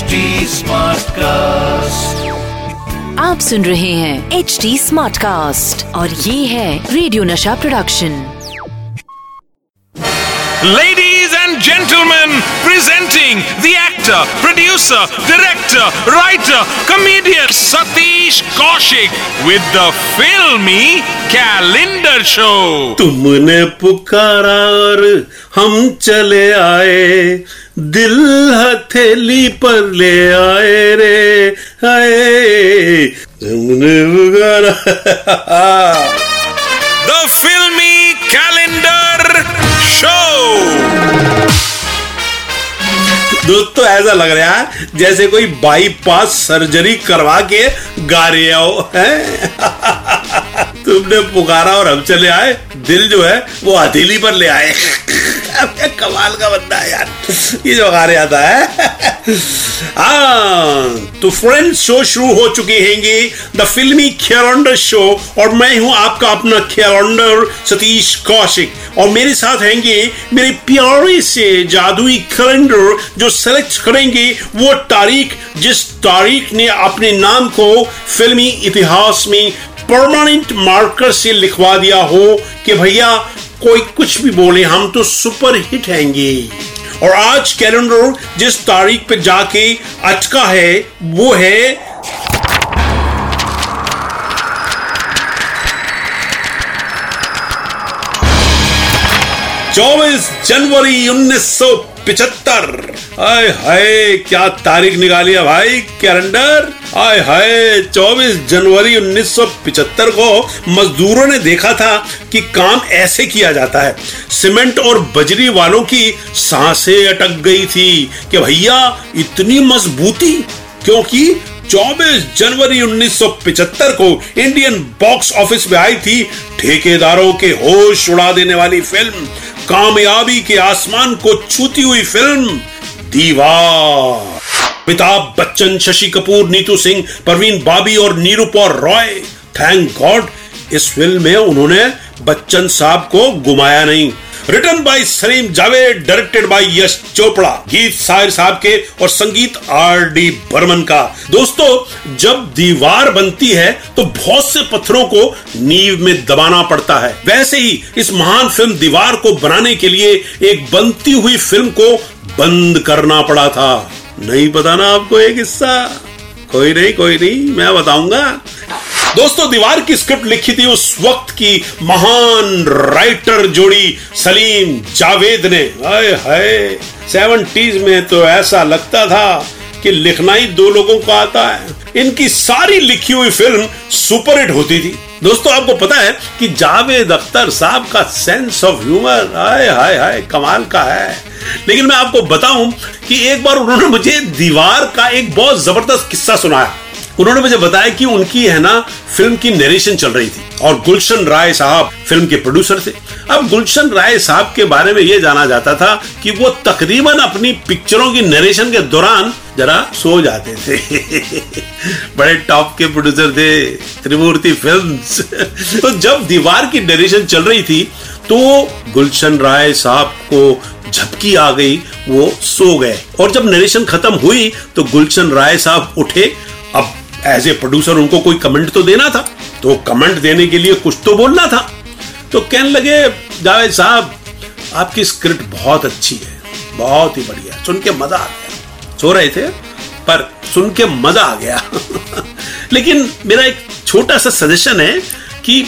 Smart cast आप सुन रहे हैं एच टी स्मार्ट कास्ट और ये है radio Nasha production ladies and gentleman presenting the actor producer director writer comedian Satish Kaushik with the filmy calendar show तुमने पुकारा और हम चले आए। दिल हथेली पर ले आए रे आए। तुमने पुकारा The filmy calendar show. दोस्तों ऐसा लग रहा है जैसे कोई बाईपास सर्जरी करवा के गा रहे हो हैं? तुमने पुकारा और हम चले आए। दिल जो है वो हथेली पर ले आए। अबे कमाल का बंदा है यार। ये जो गा रहे आता है। हाँ तो फ्रेंड्स शो शुरू हो चुके हैंगे। द फिल्मी कैलेंडर शो और मैं हूँ आपका अपना कैलेंडर सतीश कौशिक। और मेरे साथ हैंगे मेरे प्यारे से जादुई कैलेंडर जो सेलेक्ट करेंगे, वो तारीख, जिस तारीख ने अपने नाम को फिल्मी इतिहास में परमानेंट मार्कर से लिखवा दिया हो कि भैया कोई कुछ भी बोले, हम तो सुपर हिट हैंगे। और आज कैलेंडर जिस तारीख पे जाके अटका है, वो है चौबीस जनवरी उन्नीस सौ पिछहत्तर हाय हाय, क्या तारीख निकाली है भाई, कैलेंडर? हाय हाय 24 जनवरी 1975 को मजदूरों ने देखा था कि काम ऐसे किया जाता है। सीमेंट और बजरी वालों की साँसें अटक गई थी कि भैया, इतनी मजबूती? क्योंकि 24 जनवरी 1975 को इंडियन बॉक्स ऑफ़िस में आई थी ठेकेदारों के होश उड़ा देने वाली फ़िल्म। कामयाबी के आसमान को छूती हुई फ़िल्म दीवार। अमिताभ बच्चन, शशि कपूर, नीतू सिंह, परवीन बाबी और नीरूपौर रॉय थैंक गॉड इस फ़िल्म में उन्होंने बच्चन साहब को गुमाया नहीं। Written by Salim Javed directed by Yash Chopra गीत साहिर साहब के और संगीत आर डी बर्मन का। दोस्तों, जब दीवार बनती है तो बहुत से पत्थरों को नींव में दबाना पड़ता है। वैसे ही, इस महान फ़िल्म दीवार को बनाने के लिए एक बनती हुई फ़िल्म को बंद करना पड़ा था। नहीं पता ना आपको एक हिस्सा कोई नहीं कोई नहीं, मैं बताऊँगा। दोस्तों, दीवार की स्क्रिप्ट लिखी थी उस वक्त की महान राइटर जोड़ी सलीम जावेद ने। हाय हाय। सेवनटीज में तो ऐसा लगता था कि लिखना ही दो लोगों को आता है। इनकी सारी लिखी हुई फ़िल्म सुपरहिट होती थी। दोस्तों, आपको पता है कि जावेद अख्तर साहब का सेंस ऑफ़ ह्यूमर हाय हाय हाय, कमाल का है। लेकिन मैं आपको बताऊँ कि एक बार उन्होंने मुझे दीवार का एक बहुत ज़बरदस्त किस्सा सुनाया। उन्होंने मुझे बताया कि उनकी, है ना, फ़िल्म की नरेशन चल रही थी। और गुलशन राय साहब फ़िल्म के प्रोड्यूसर थे। अब गुलशन राय साहब के बारे में यह जाना जाता था कि वो तकरीबन अपनी पिक्चरों की नरेशन के दौरान जरा सो जाते थे। बड़े टॉप के प्रोड्यूसर थे, त्रिमूर्ति फिल्म्स तो जब दीवार की नरेशन चल रही थी तो गुलशन राय साहब को झपकी आ गई, वो सो गए। और जब नरेशन खत्म हुई तो गुलशन राय साहब उठे। अब एज ए प्रोड्यूसर उनको कोई कमेंट तो देना था तो कमेंट देने के लिए कुछ तो बोलना था। तो कहने लगे जावेद साहब, आपकी स्क्रिप्ट बहुत अच्छी है, बहुत ही बढ़िया, सुन के मज़ा आ गया। सो रहे थे, पर सुन के मज़ा आ गया। लेकिन मेरा एक छोटा सा सजेशन है कि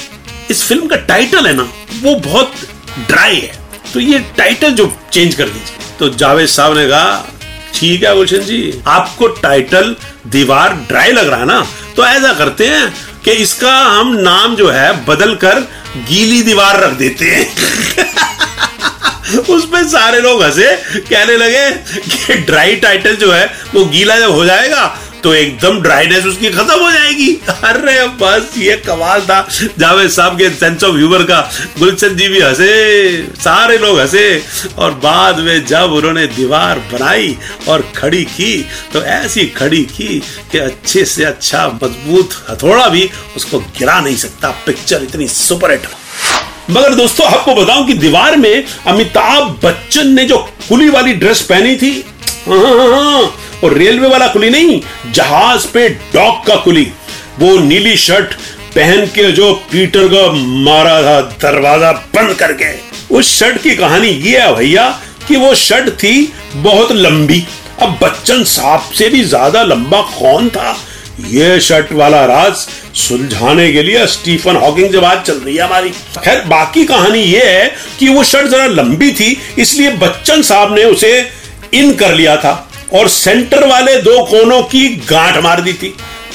इस फ़िल्म का टाइटल है ना, वो बहुत ड्राई है। तो ये टाइटल जो चेंज कर दीजिए। तो जावेद साहब ने कहा ठीक है गुलशन जी, आपको टाइटल दीवार ड्राई लग रहा है ना तो ऐसा करते हैं कि इसका हम नाम जो है बदल कर गीली दीवार रख देते हैं। उसमें सारे लोग हंसे, कहने लगे कि ड्राई टाइटल जो है वो गीला जब हो जाएगा तो एकदम ड्राइनेस उसकी खत्म हो जाएगी। अरे बस ये कमाल था। जावेद साहब के सेंस ऑफ़ ह्यूमर का। गुलशन जी भी हंसे। सारे लोग हंसे। और बाद में जब उन्होंने दीवार बनाई और खड़ी की तो ऐसी खड़ी की कि अच्छे से अच्छा मज़बूत हथौड़ा भी उसको गिरा नहीं सकता। पिक्चर इतनी सुपर हिट मगर दोस्तों आपको बताऊँ कि दीवार में अमिताभ बच्चन ने जो खुली वाली ड्रेस पहनी थी हाँ, हाँ, हाँ, और रेलवे वाला कुली नहीं, जहाज़ पे डॉक का कुली। वो नीली शर्ट पहन के जो पीटर को मारा था, दरवाज़ा बंद करके। उस शर्ट की कहानी ये है भैया कि वो शर्ट थी बहुत लंबी। अब बच्चन साहब से भी ज़्यादा लंबा कौन था? ये शर्ट वाला राज सुलझाने के लिए स्टीफन हॉकिंग से बात चल रही है हमारी। खैर, बाकी कहानी ये है कि वो शर्ट जरा लंबी थी, इसलिए बच्चन साहब ने उसे इन कर लिया था। और सेंटर वाले दो कोनों की गांठ मार दी थी।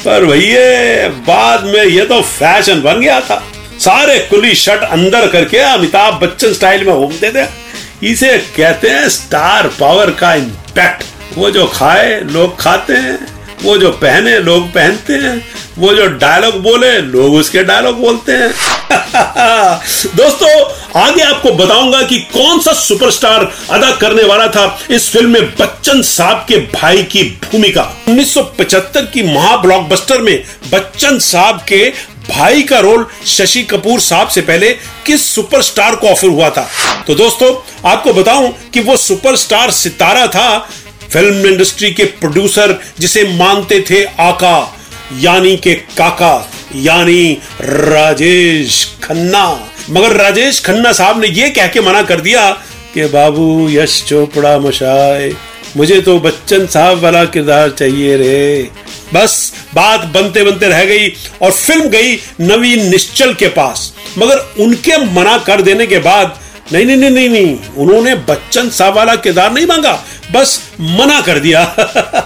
पर भैया, बाद में ये तो फ़ैशन बन गया था। सारे कुली शर्ट अंदर करके अमिताभ बच्चन स्टाइल में घूमते थे इसे कहते हैं स्टार पावर का इम्पैक्ट। वो जो खाए, लोग खाते हैं। वो जो पहने, लोग पहनते हैं। वो जो डायलॉग बोले, लोग उसके डायलॉग बोलते हैं। दोस्तों आगे आपको बताऊँगा कि कौन सा सुपरस्टार अदा करने वाला था इस फ़िल्म में बच्चन साहब के भाई की भूमिका। 1975 की महा ब्लॉकबस्टर में बच्चन साहब के भाई का रोल शशि कपूर साहब से पहले किस सुपरस्टार को ऑफ़र हुआ था? तो दोस्तों, आपको बताऊँ कि वो सुपरस्टार सितारा था, फ़िल्म इंडस्ट्री के प्रोड्यूसर जिसे मानते थे आका, यानी के काका, यानी राजेश खन्ना। मगर राजेश खन्ना साहब ने यह कह के मना कर दिया कि बाबू, यश चोपड़ा मशाए, मुझे तो बच्चन साहब वाला किरदार चाहिए रे। बस बात बनते बनते रह गई और फ़िल्म गई नवीन निश्चल के पास। मगर उनके मना कर देने के बाद, नहीं नहीं नहीं नहीं नहीं, उन्होंने बच्चन साहब वाला किरदार नहीं मांगा। बस मना कर दिया।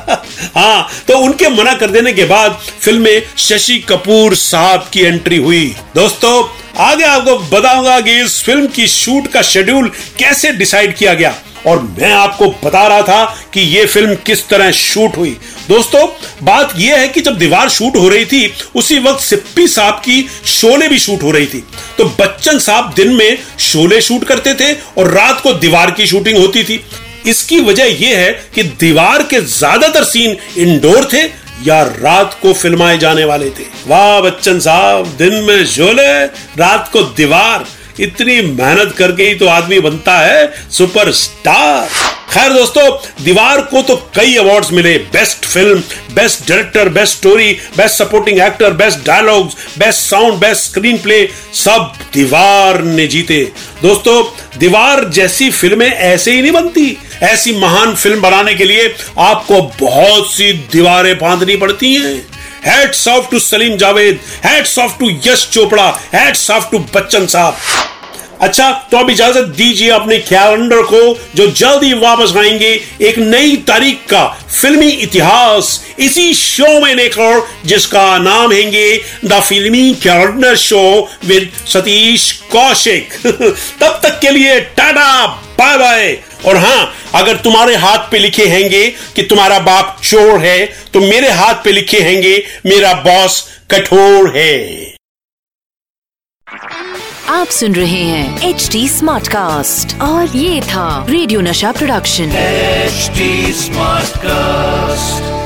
हाँ तो उनके मना कर देने के बाद फ़िल्म में शशि कपूर साहब की एंट्री हुई। दोस्तों, आगे आपको बताऊँगा कि इस फ़िल्म की शूट का शेड्यूल कैसे डिसाइड किया गया। और मैं आपको बता रहा था कि यह फ़िल्म किस तरह शूट हुई। दोस्तों, बात यह है कि जब दीवार शूट हो रही थी, उसी वक्त सिप्पी साहब की शोले भी शूट हो रही थी। तो बच्चन साहब दिन में शोले शूट करते थे और रात को दीवार की शूटिंग होती थी। इसकी वजह यह है कि दीवार के ज़्यादातर सीन इंडोर थे या रात को फिल्माए जाने वाले थे। वाह बच्चन साहब, दिन में झोले, रात को दीवार। इतनी मेहनत करके ही तो आदमी बनता है सुपरस्टार खैर दोस्तों, दीवार को तो कई अवार्ड्स मिले। Best film best director best story best supporting actor best dialogues best sound best screenplay सब दीवार ने जीते। दोस्तों, दीवार जैसी फ़िल्में ऐसे ही नहीं बनती। ऐसी महान फ़िल्म बनाने के लिए आपको बहुत सी दीवारें बांधनी पड़ती हैं। Hats off to Salim Javed hats off to Yash Chopra hats off to Bachchan साहब. अच्छा तो अब इजाज़त दीजिए अपने कैलेंडर को, जो जल्द वापस आएँगे एक नई तारीख का फिल्मी इतिहास इसी शो में लेकर, जिसका नाम है the filmy calendar show with Satish Kaushik. तब तक के लिए टाटा! बाय बाय और हाँ अगर तुम्हारे हाथ पे लिखे हैंगे कि तुम्हारा बाप चोर है तो मेरे हाथ पे लिखे हैंगे मेरा बॉस कठोर है। आप सुन रहे हैं एच डी स्मार्ट कास्ट और ये था radio Nasha production HD smart Smartcast.